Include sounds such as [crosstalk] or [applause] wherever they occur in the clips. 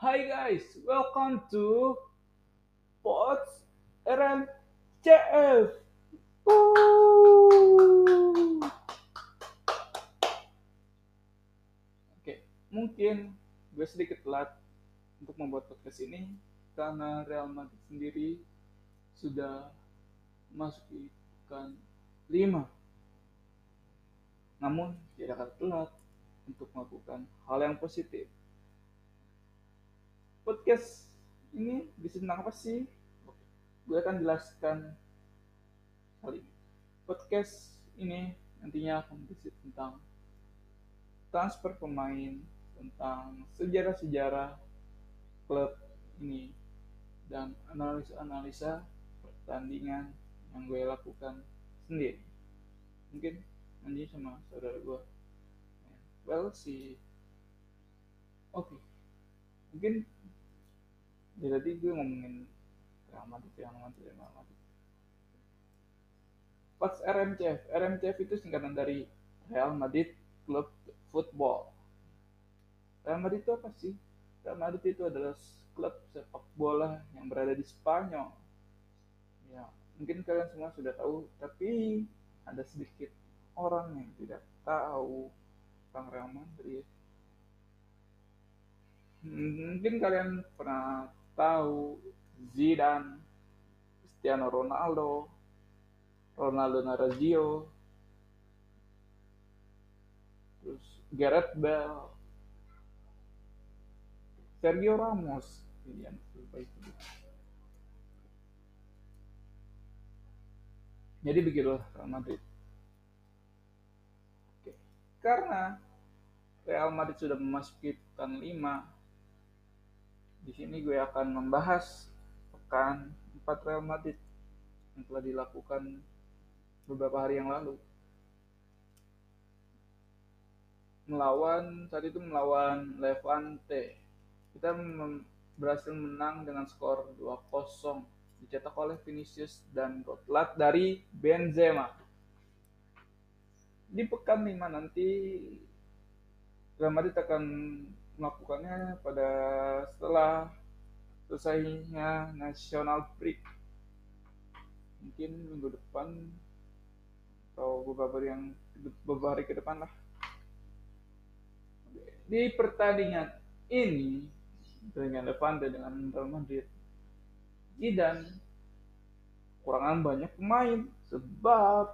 Hi guys, welcome to Pots RMCF. Woo! Oke, mungkin gue sedikit telat untuk membuat podcast ini karena Real Madrid sendiri sudah masuk di pekan 5. Namun tidak akan telat untuk melakukan hal yang positif. Podcast ini bisa tentang apa sih? Gue akan jelaskan kali ini. Podcast ini nantinya akan berisi tentang transfer pemain, tentang sejarah-sejarah klub ini, dan analisa-analisa pertandingan yang gue lakukan sendiri. Mungkin nanti sama saudara gue. Well, si Oke. Mungkin ya tadi gue ngomongin Real Madrid, Real Madrid, Real Madrid. Pas RMCF, RMCF itu singkatan dari Real Madrid Club Football. Real Madrid itu apa sih? Real Madrid itu adalah klub sepak bola yang berada di Spanyol. Ya, mungkin kalian semua sudah tahu, tapi ada sedikit orang yang tidak tahu tentang Real Madrid. Hmm, Mungkin kalian pernah tahu Zidane, Cristiano Ronaldo, Ronaldo Nazario, terus Gareth Bale, Sergio Ramos, terbaik itu. Jadi begitulah Real Madrid. Oke. Karena Real Madrid sudah memasuki pekan 5, di sini gue akan membahas pekan 4 Real Madrid yang telah dilakukan beberapa hari yang lalu. Melawan saat itu melawan Levante. Kita berhasil menang dengan skor 2-0 dicetak oleh Vinicius dan gol telat dari Benzema. Di pekan 5 nanti Real Madrid akan melakukannya pada setelah selesainya National Break. Mungkin minggu depan atau beberapa hari yang beberapa hari ke depan lah. Di pertandingan ini dengan Levante dengan Real Madrid, Zidane kurangan banyak pemain sebab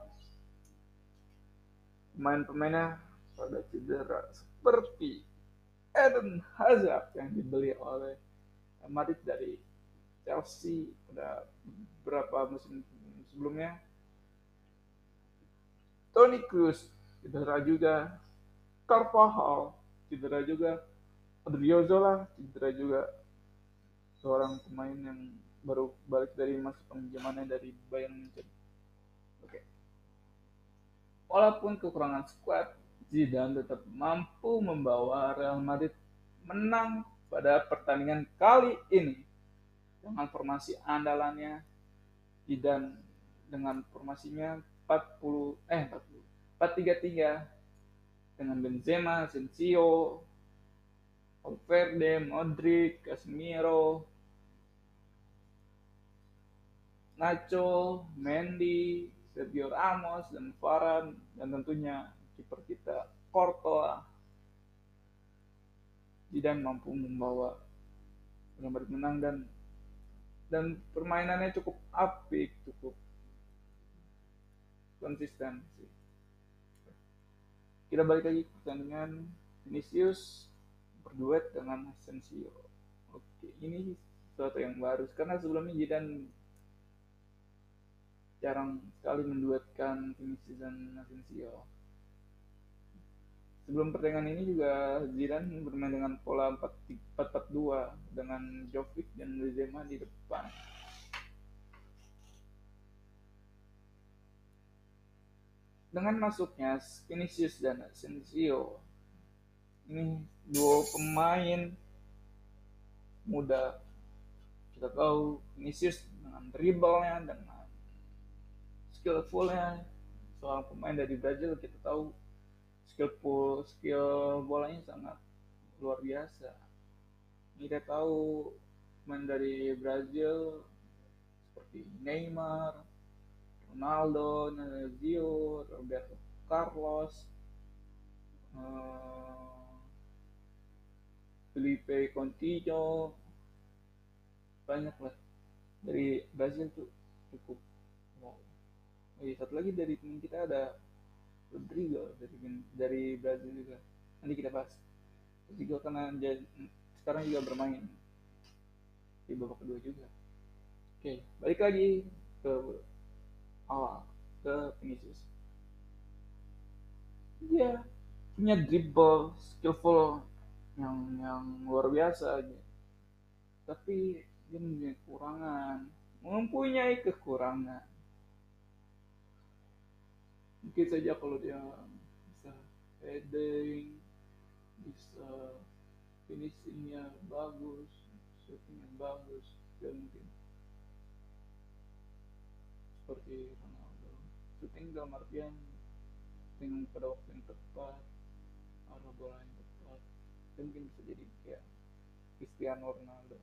pemain-pemainnya pada cedera seperti Eden Hazard yang dibeli oleh Madrid dari Chelsea pada beberapa musim sebelumnya. Toni Kroos cedera juga, Carvajal cedera juga, Odriozola cedera juga. Seorang pemain yang baru balik dari masa pinjamannya dari Bayern Munchen. Oke. Walaupun kekurangan skuad, Zidane tetap mampu membawa Real Madrid menang pada pertandingan kali ini. Dengan formasi andalannya Zidane dengan formasinya 40 eh 40 433 dengan Benzema, Asensio, Valverde, Modric, Casemiro, Nacho, Mendy, Sergio Ramos dan Varane dan tentunya kiper kita Courtois. Zidane mampu membawa Madrid menang dan dan permainannya cukup apik cukup konsisten sih kita balik lagi ke pertandingan Vinicius berduet dengan Asensio. Oke ini sesuatu yang baru karena sebelumnya Zidane jarang sekali menduetkan Vinicius dan Asensio sebelum pertandingan ini juga Zidane bermain dengan pola 4-4-2 dengan Jovic dan Benzema di depan. Dengan masuknya Vinicius dan Asensio, ini dua pemain muda. Kita tahu Vinicius dengan dribblenya, dengan skillfulnya, seorang pemain dari Brazil kita tahu skill skill bolanya sangat luar biasa. Kita tahu main dari Brazil seperti Neymar, Ronaldo, Nazario, Roberto Carlos, uh, Felipe Coutinho, banyak lah. Dari Brazil tuh cukup. Wow. Satu lagi dari teman kita ada Rodrigo dari dari Brazil juga. Nanti kita bahas. Rodrigo karena dia sekarang juga bermain di babak kedua juga. Oke, balik lagi ke awal ke Vinicius. Dia punya dribble skillful yang yang luar biasa aja. Tapi dia mempunyai kekurangan, mempunyai kekurangan mungkin saja kalau dia bisa heading bisa finishingnya bagus shootingnya bagus dia mungkin seperti Ronaldo. Shooting dalam artian dengan pada waktu yang tepat arah bola yang tepat mungkin bisa jadi kayak Cristiano Ronaldo.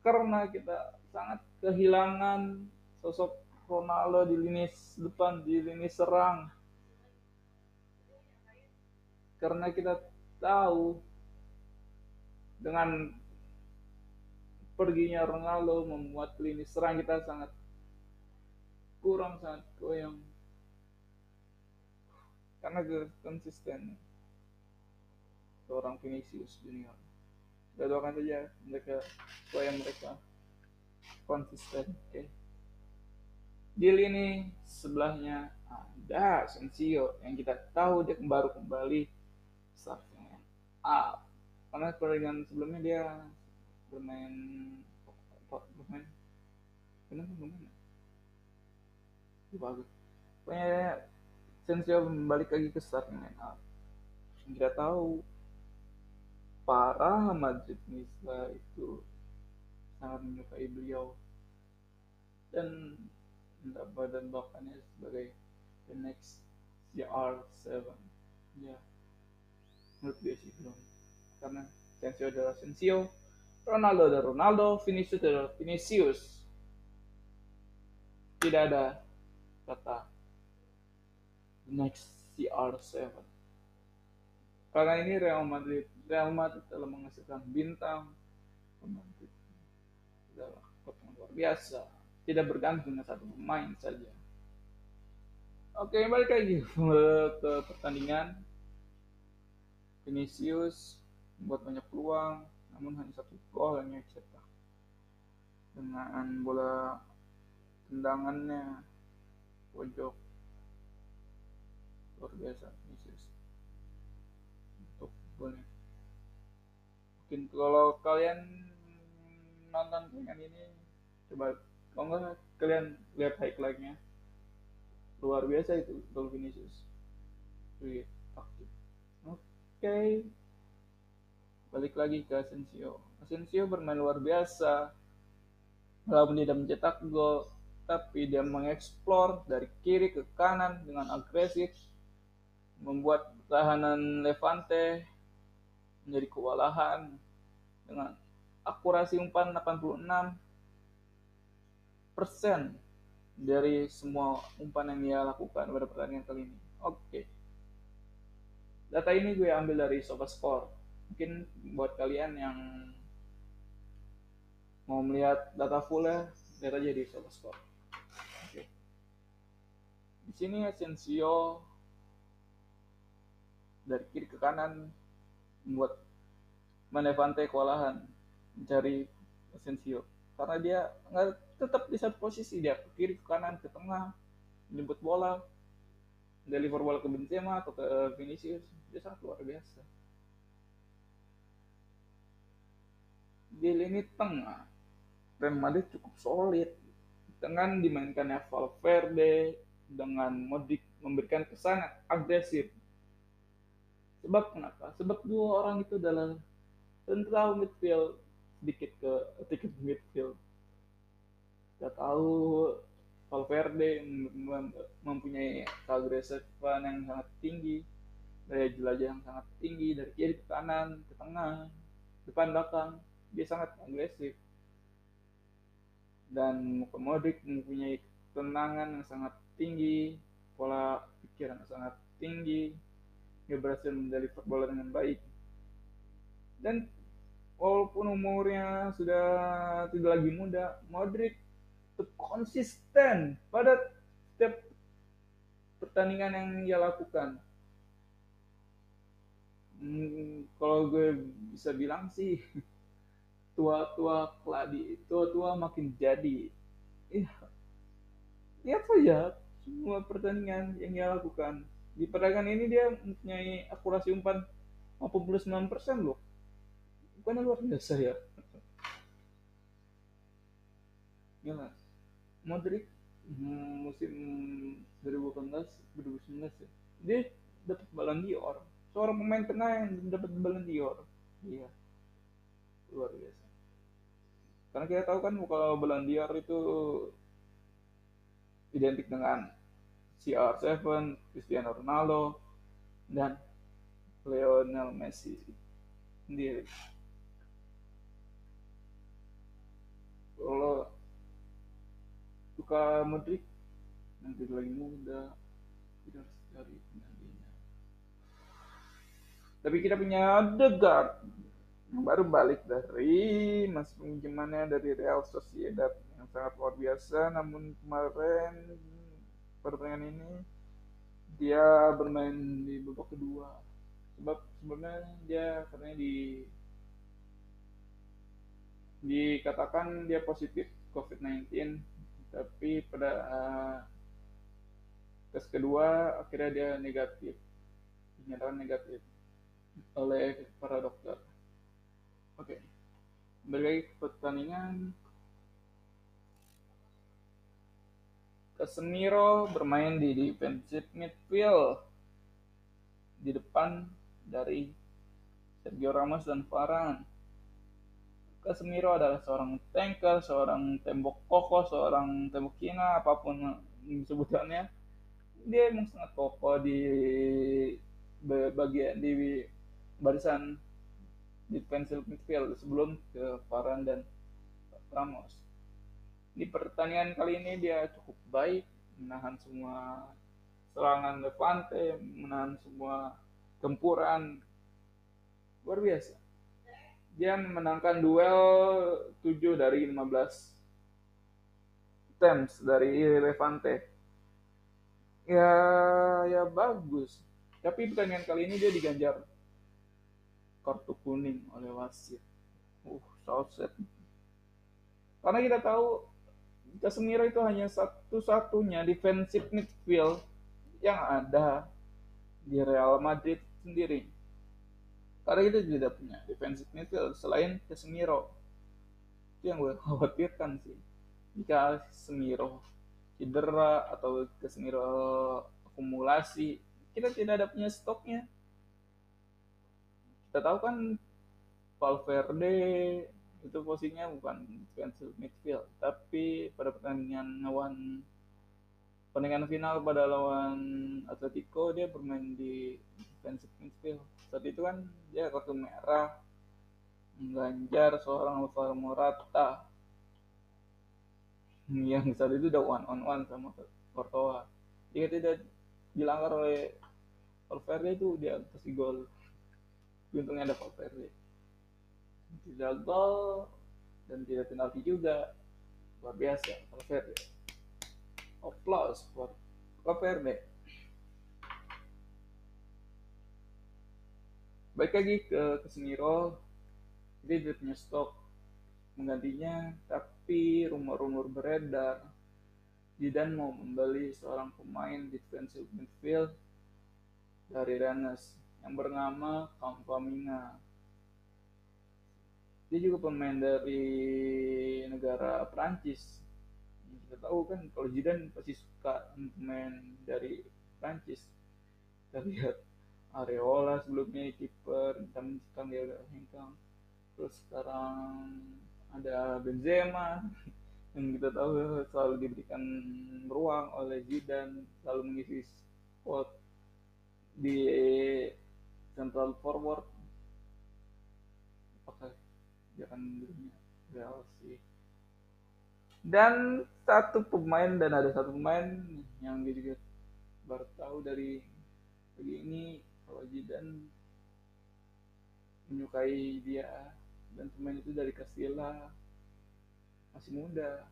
Karena kita sangat kehilangan sosok Ronaldo di lini depan, di lini serang. Karena kita tahu dengan perginya Ronaldo membuat lini serang kita sangat kurang sangat goyang karena konsisten seorang Vinicius Junior. Kita doakan saja mereka supaya mereka konsisten. Oke. Okay di lini sebelahnya ada Sensio yang kita tahu dia baru kembali startnya. Up karena pertandingan sebelumnya dia bermain bermain? Benar bermain bagus pokoknya Sensio balik lagi ke startnya. Up yang kita tahu para Madrid Nisa itu sangat menyukai beliau. Dan dan bahkannya sebagai the next CR7 ya. Menurut dia sih belum. Karena Sensio adalah Sensio Ronaldo adalah Ronaldo Vinicius adalah Vinicius. Tidak ada kata the next CR7 karena ini Real Madrid. Real Madrid telah menghasilkan bintang. Madrid adalah luar biasa tidak bergantung dengan satu pemain saja. Oke, balik lagi [laughs] ke pertandingan. Vinicius membuat banyak peluang, namun hanya satu gol yang cetak. Dengan bola tendangannya pojok luar biasa Vinicius untuk golnya. Mungkin kalau kalian nonton dengan ini coba kalau enggak kalian lihat highlightnya luar biasa itu gol Vinicius. Oke. Okay. balik lagi ke Asensio. Asensio bermain luar biasa. Walaupun tidak mencetak gol tapi dia mengeksplor dari kiri ke kanan dengan agresif. Membuat tahanan Levante menjadi kewalahan dengan akurasi umpan 86 persen dari semua umpan yang dia lakukan pada pertandingan kali ini. Oke. Okay. Data ini gue ambil dari SofaScore. Mungkin buat kalian yang mau melihat data fullnya, lihat aja di SofaScore. Oke. Okay. Di sini Asensio dari kiri ke kanan membuat Manevante kewalahan mencari Asensio karena dia nggak tetap di satu posisi. Dia ke kiri ke kanan ke tengah menyebut bola deliver bola ke Benzema atau ke Vinicius. Dia sangat luar biasa. Di lini tengah Real Madrid cukup solid. Dengan dimainkannya Valverde dengan Modric memberikan kesan agresif. Sebab kenapa? Sebab dua orang itu adalah central midfield sedikit ke sedikit midfield kita tahu Valverde mempunyai keagresifan yang sangat tinggi daya jelajah yang sangat tinggi dari kiri ke kanan ke tengah depan belakang dia sangat agresif. Dan Modric mempunyai ketenangan yang sangat tinggi pola pikir yang sangat tinggi dia berhasil mendeliver bola dengan baik. Dan walaupun umurnya sudah tidak lagi muda Modric tetap konsisten pada setiap pertandingan yang dia lakukan. Hmm, kalau gue bisa bilang sih [laughs] tua-tua keladi tua-tua makin jadi. Iya. Lihat saja semua pertandingan yang dia lakukan. Di pertandingan ini dia mempunyai akurasi umpan 89% loh. Bukan luar biasa ya [laughs] Modric hmm, musim 2018 2019 ya. Dia dapat Ballon d'Or. Seorang pemain tengah yang dapat Ballon d'Or. Iya. Luar biasa. Karena kita tahu kan kalau Belandiar itu identik dengan CR7, Cristiano Ronaldo, dan Lionel Messi. Sendiri. Kalau suka Modric, nanti lagi muda, kita harus cari penggantinya. Tapi kita punya Odegaard, baru balik dari masih pinjamannya dari Real Sociedad yang sangat luar biasa. Namun kemarin pertandingan ini dia bermain di babak kedua. Sebab sebenarnya dia karena di dikatakan dia positif COVID-19 tapi pada uh, tes kedua akhirnya dia negatif dinyatakan negatif oleh para dokter Oke. Okay. Ke pertandingan. Casemiro bermain di defensive midfield di depan dari Sergio Ramos dan Varane. Casemiro adalah seorang tanker, seorang tembok kokoh, seorang tembok kina, apa pun sebutannya. Dia emang sangat kokoh di bagian di barisan defensive midfield sebelum ke Varane dan Ramos. Di pertandingan kali ini dia cukup baik, menahan semua serangan Levante, menahan semua gempuran luar biasa. Dia memenangkan duel 7 dari 15 attempts dari Levante. Ya, ya bagus. Tapi pertandingan kali ini dia diganjar kartu kuning oleh wasit. Uh, Southset. Karena kita tahu Casemiro itu hanya satu-satunya defensive midfield yang ada di Real Madrid sendiri. Karena kita tidak punya defensive midfield selain Casemiro. Itu yang gue khawatirkan sih. Jika Casemiro cedera atau Casemiro akumulasi, kita tidak ada punya stoknya kita tahu kan Valverde itu posisinya bukan defensive midfield tapi pada pertandingan lawan pertandingan final pada lawan Atletico dia bermain di defensive midfield saat itu kan dia kartu merah mengganjar seorang Alvaro Morata. Yang saat itu udah one on one sama Courtois. Jika tidak dilanggar oleh Valverde itu dia pasti gol. Untungnya ada Valverde. Tidak gol dan tidak penalti juga. Luar biasa Valverde. Applause for Valverde baik lagi ke Casemiro dia tidak punya stok menggantinya tapi rumor-rumor beredar Zidane mau membeli seorang pemain defensive midfield dari Rennes yang bernama Kampamina. Dia juga pemain dari negara Prancis. Kita tahu kan kalau Zidane pasti suka pemain dari Prancis. Kita Areola sebelumnya kiper, dan sekarang dia udah hengkang. Terus sekarang ada Benzema [laughs] yang kita tahu selalu diberikan ruang oleh Zidane selalu mengisi spot di central forward. Apakah jangan dunia Real sih? Dan satu pemain dan ada satu pemain yang dia juga baru tahu dari pagi ini kalau Zidane menyukai dia. Dan pemain itu dari Castilla masih muda.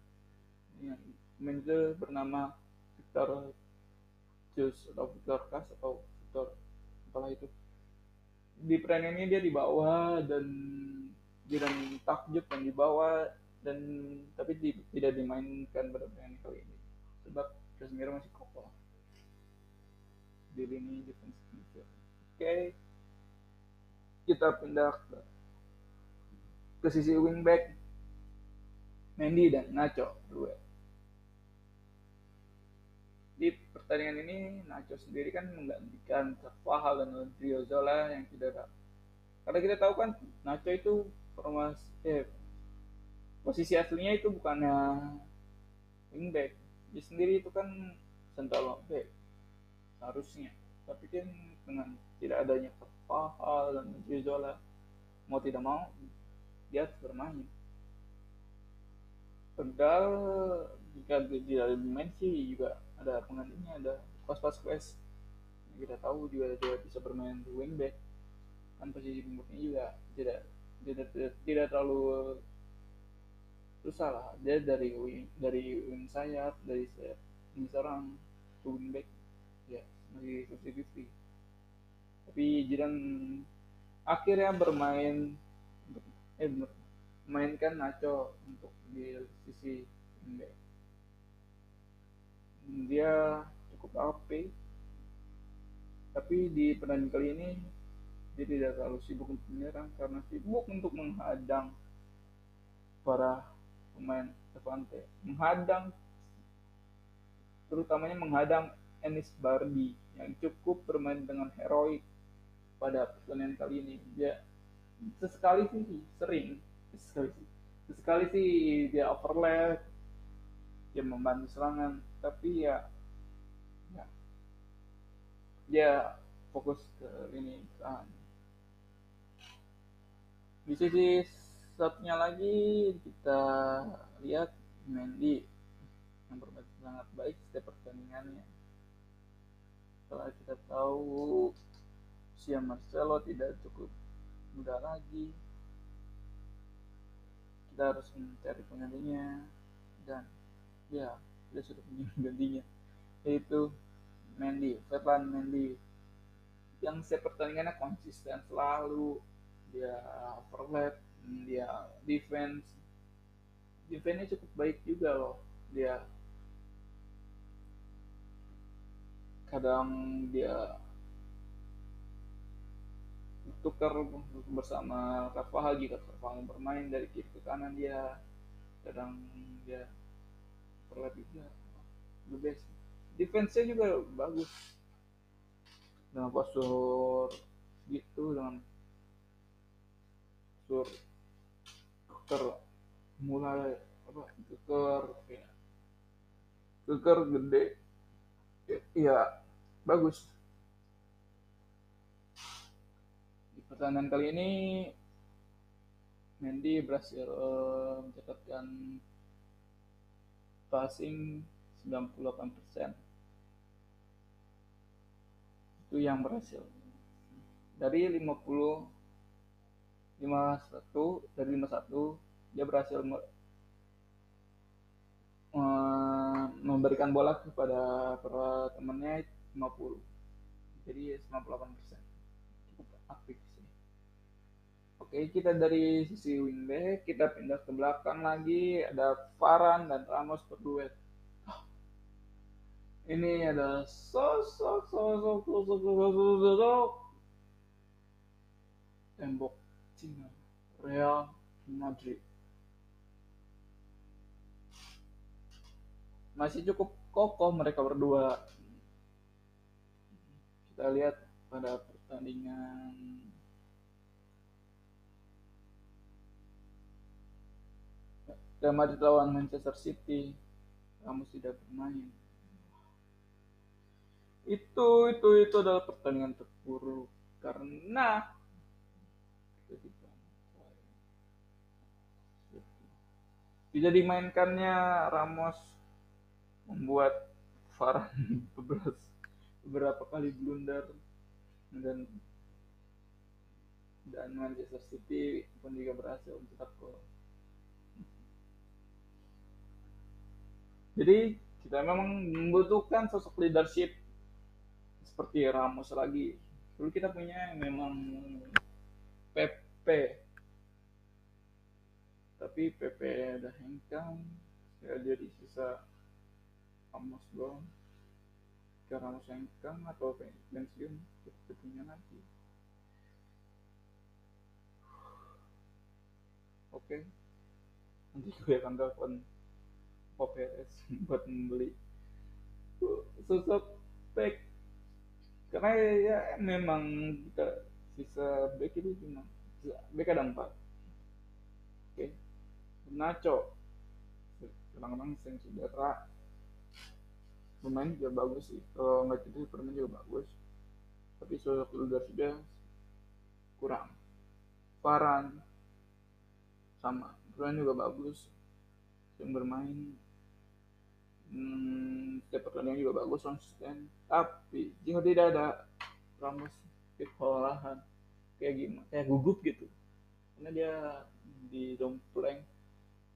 Yang pemain itu bernama Victor Jus atau Victor Kas atau Victor apalah itu. Di peran ini dia dibawa dan dia dan takjub yang dibawa dan tapi di, tidak dimainkan pada pertandingan kali ini. Sebab Casemiro masih kokoh. Di lini defense okay. kita pindah ke, ke sisi wingback Mendy dan Nacho dua. Di pertandingan ini Nacho sendiri kan menggantikan Carvajal dan Zola yang tidak Karena kita tahu kan Nacho itu formasi eh, posisi aslinya itu bukannya wingback dia sendiri itu kan central back harusnya tapi kan dengan tidak adanya kepahal dan Izola mau tidak mau dia harus bermain. Tegal jika tidak bermain sih juga ada penggantinya ada Kos pas yang kita tahu juga juga bisa bermain di wingback kan posisi pembuknya juga tidak tidak, tidak, tidak terlalu susah lah. Dia dari wing, dari wing sayap dari sayap ini seorang wingback ya masih 50-50 tapi Jiran akhirnya bermain eh mainkan Nacho untuk di sisi pendek dia cukup apik. tapi di pertandingan kali ini dia tidak terlalu sibuk untuk menyerang karena sibuk untuk menghadang para pemain Levante. Menghadang terutamanya menghadang Enis Barbie yang cukup bermain dengan heroik pada pertandingan kali ini. Dia sesekali sih sering. Sesekali sih. Sesekali sih dia overlap dia membantu serangan tapi ya ya. Dia fokus ke ini kan di sisi satunya lagi kita lihat Mendy yang bermain sangat baik setiap pertandingannya. Setelah kita tahu si Marcelo tidak cukup muda lagi. Kita harus mencari penggantinya. Dan ya kita sudah punya [laughs] penggantinya. Yaitu Mendy, Fetlan Mendy. Yang setiap pertandingannya konsisten selalu. Dia overlap dia defense. Defense cukup baik juga loh. Dia kadang dia tukar bersama Carvajal jika Carvajal bermain dari kiri ke kanan dia kadang dia terlihat juga the best. Defense-nya juga bagus. Dengan postur gitu dengan postur keker mulai apa keker ya keker gede ya, bagus di pertandingan kali ini Mendy berhasil uh, mencatatkan passing 98% itu yang berhasil. Dari 50 51 dari 51 dia berhasil memberikan bola kepada para temannya 50 jadi 98 persen. Cukup aktif oke kita dari sisi wingback kita pindah ke belakang lagi ada Farhan dan Ramos berduet ini ada sosok sosok sosok sosok sosok tembok Cina, Real Madrid. Masih cukup kokoh mereka berdua. Kita lihat pada pertandingan Real Madrid lawan Manchester City kamu tidak bermain itu itu itu adalah pertandingan terburuk karena Tidak dimainkannya Ramos membuat Varane [laughs] beberapa, beberapa kali blunder dan dan Manchester City pun juga berhasil mencetak gol. Jadi kita memang membutuhkan sosok leadership seperti Ramos lagi. Dulu kita punya memang Pepe, tapi Pepe ada hengkang, ya jadi sisa Ramos doang. Jika Ramos hengkang atau pensiun kita punya nanti. Oke, nanti gue akan telepon Perez buat membeli. Sosok back. Karena ya memang kita sisa back itu cuma back ada empat. Oke. Nacho. Kadang-kadang sering cedera pemain juga bagus sih. Kalau nggak itu pemain juga bagus. Tapi sosok leader sudah kurang. Paran sama. Paran juga bagus. Yang bermain hmm, setiap pertandingan juga bagus konsisten tapi jika tidak ada Ramos kewalahan. Kayak gimana? Kayak gugup gitu. Karena dia di dompleng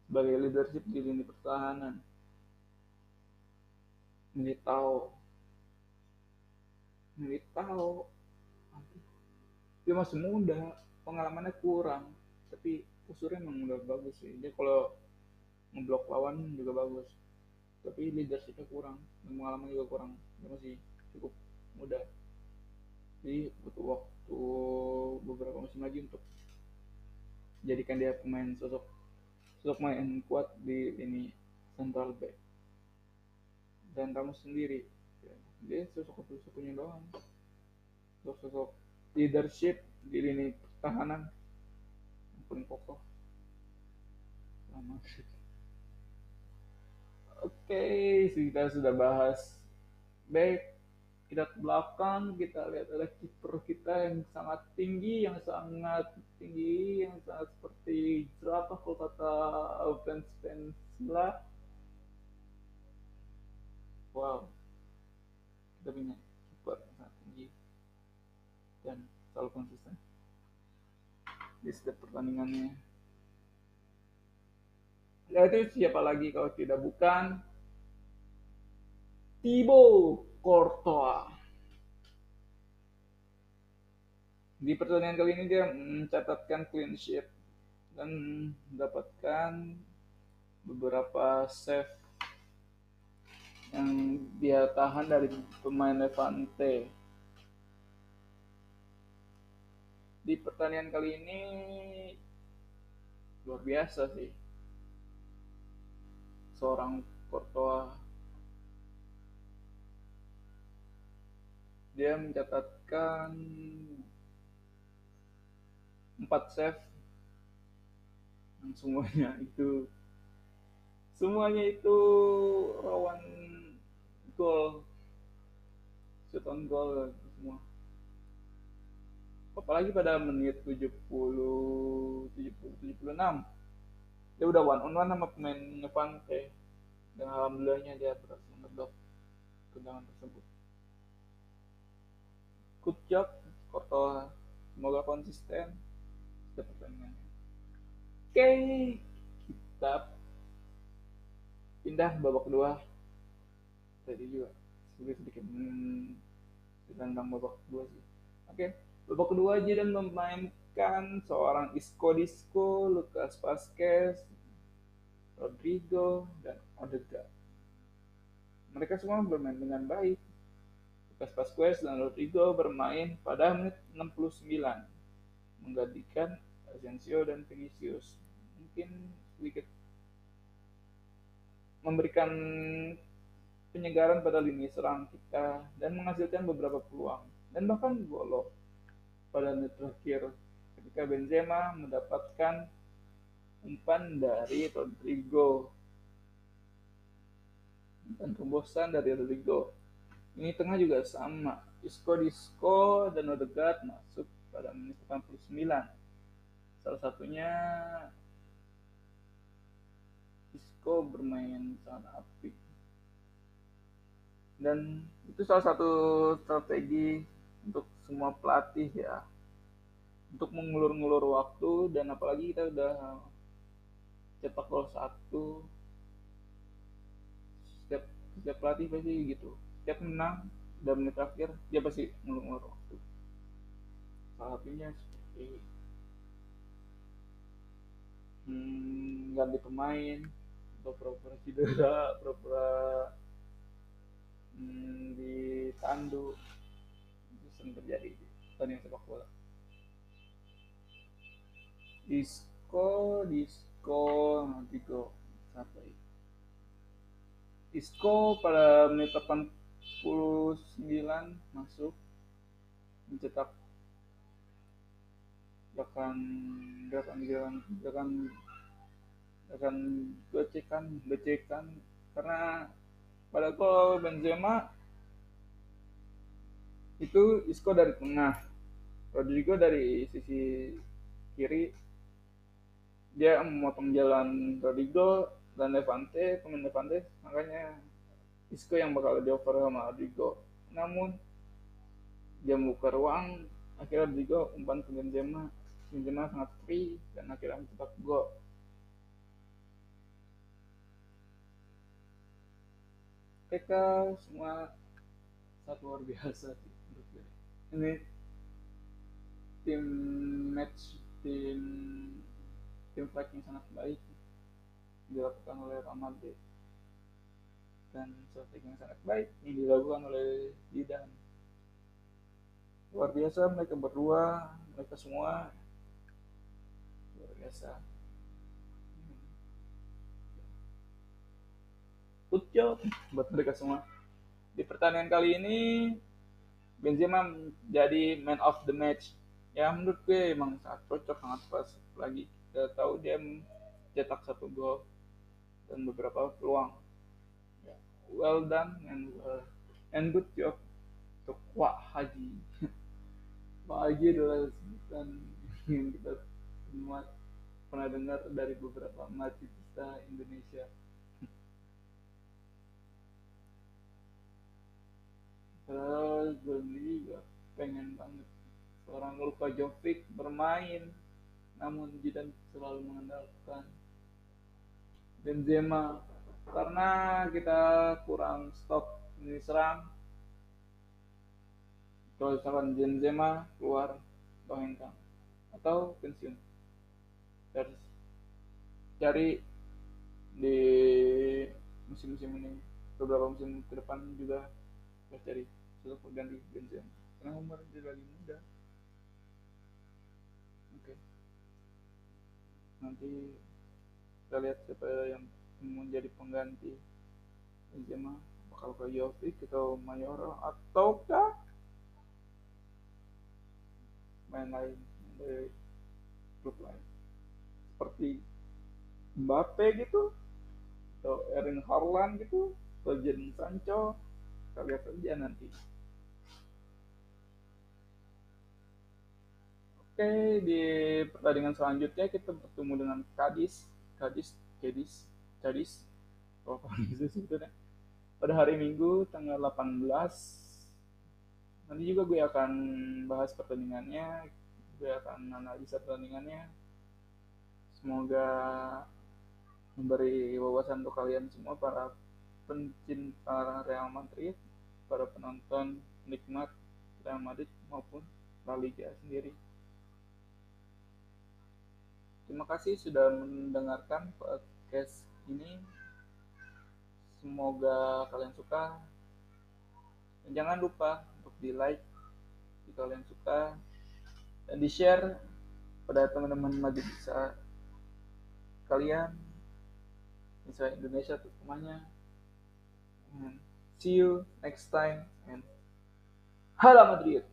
sebagai leadership di lini pertahanan. Militao Militao dia masih muda. Pengalamannya kurang. Tapi usurnya emang udah bagus sih. Dia kalau ngeblok lawan juga bagus tapi leadershipnya kurang dan pengalaman juga kurang. Dia masih cukup muda. Jadi butuh waktu beberapa musim lagi untuk jadikan dia pemain sosok sosok main kuat di ini central back. Dan kamu sendiri ya, dia sosok sosoknya doang. Sosok sosok leadership di lini pertahanan yang paling kokoh. Lama oke kita sudah bahas back kita ke belakang kita lihat ada kiper kita yang sangat tinggi yang sangat tinggi yang sangat seperti jerapah kalau kata fans fans lah. Wow. Kita punya kiper yang sangat tinggi dan selalu konsisten di setiap pertandingannya. Ya itu siapa lagi kalau tidak bukan Thibaut Courtois di pertandingan kali ini dia mencatatkan clean sheet dan mendapatkan beberapa save yang dia tahan dari pemain Levante. Di pertandingan kali ini luar biasa sih. Seorang Courtois dia mencatatkan 4 save. Yang semuanya itu semuanya itu rawan gol. Shoot on goal semua. Apalagi pada menit 70 70 76 dia udah one on one sama pemain Levante dan alhamdulillahnya dia berhasil ngeblok tendangan tersebut job Courtois semoga konsisten setiap pertandingan oke okay. kita pindah babak kedua tadi juga sedikit sedikit hmm, tentang babak kedua sih oke okay. babak kedua dan memainkan seorang Isco Disco Lucas Vazquez Rodrigo dan Odegaard mereka semua bermain dengan baik Lucas Vazquez dan Rodrigo bermain pada menit 69 menggantikan Asensio dan Vinicius. Mungkin sedikit memberikan penyegaran pada lini serang kita dan menghasilkan beberapa peluang dan bahkan gol pada menit terakhir ketika Benzema mendapatkan umpan dari Rodrigo. Dan tembusan dari Rodrigo ini tengah juga sama. Isco Disco dan Odegaard masuk pada menit 89 salah satunya Isco bermain sangat apik dan itu salah satu strategi untuk semua pelatih ya. Untuk mengulur-ngulur waktu dan apalagi kita udah cetak gol satu. Setiap setiap pelatih pasti gitu setiap menang dan menit terakhir dia pasti ngulur-ngulur waktu. Salah satunya seperti hmm, ganti pemain pura-pura cedera pura-pura hmm, ditandu. Itu sering terjadi di pertandingan sepak bola. Isco Disco Digo siapa ya? Isco pada menit 89 masuk mencetak gerakan gerakan gerakan gerakan gerakan gocekan gocekan. Karena pada gol Benzema itu Isco dari tengah Rodrigo dari sisi kiri. Dia memotong jalan Rodrigo dan Levante pemain Levante. Makanya Isco yang bakal dioper sama Rodrigo namun dia membuka ruang akhirnya Rodrigo umpan ke Benzema Benzema sangat free dan akhirnya mencetak gol. PK semua satu luar biasa sih menurut. Ini tim match tim tim fight sangat baik dilakukan oleh Ramadhan dan strategi yang sangat baik yang dilakukan oleh Didan luar biasa mereka berdua mereka semua. Biasa. Good job buat mereka semua. Di pertandingan kali ini Benzema jadi man of the match. Ya menurut gue emang sangat cocok sangat pas. Lagi kita tahu dia cetak satu gol dan beberapa peluang well done and uh, and good job untuk Wak Haji [laughs] Haji adalah sebutan yang kita semua pernah dengar dari beberapa mahasiswa Indonesia. [laughs] Terus Burnley juga pengen banget seorang Luka Jovic bermain, namun Jidan selalu mengandalkan Benzema karena kita kurang stok ini serang. Kalau misalkan Benzema keluar atau hengkang atau pensiun. Harus cari di musim-musim ini beberapa musim ke depan juga harus cari sosok pengganti Benzema. Karena umur dia lagi muda. Oke. Nanti kita lihat siapa yang menjadi pengganti. Benzema bakal ke Jovic atau Mayoro ataukah main lain dari klub lain? Seperti Mbappe gitu atau Erling Haaland gitu atau Jadon Sancho. Kita lihat aja nanti. Oke di pertandingan selanjutnya kita bertemu dengan Kadis Kadis Kadis Kadis oh [laughs] pada hari Minggu tanggal 18 nanti juga gue akan bahas pertandingannya gue akan analisa pertandingannya. Semoga memberi wawasan untuk kalian semua para pencinta Real Madrid, para penonton nikmat Real Madrid maupun La Liga sendiri. Terima kasih sudah mendengarkan podcast ini. Semoga kalian suka. Dan jangan lupa untuk di like jika kalian suka. Dan di share pada teman-teman bisa kalian. Misalnya Indonesia temannya. And see you next time. And Hala Madrid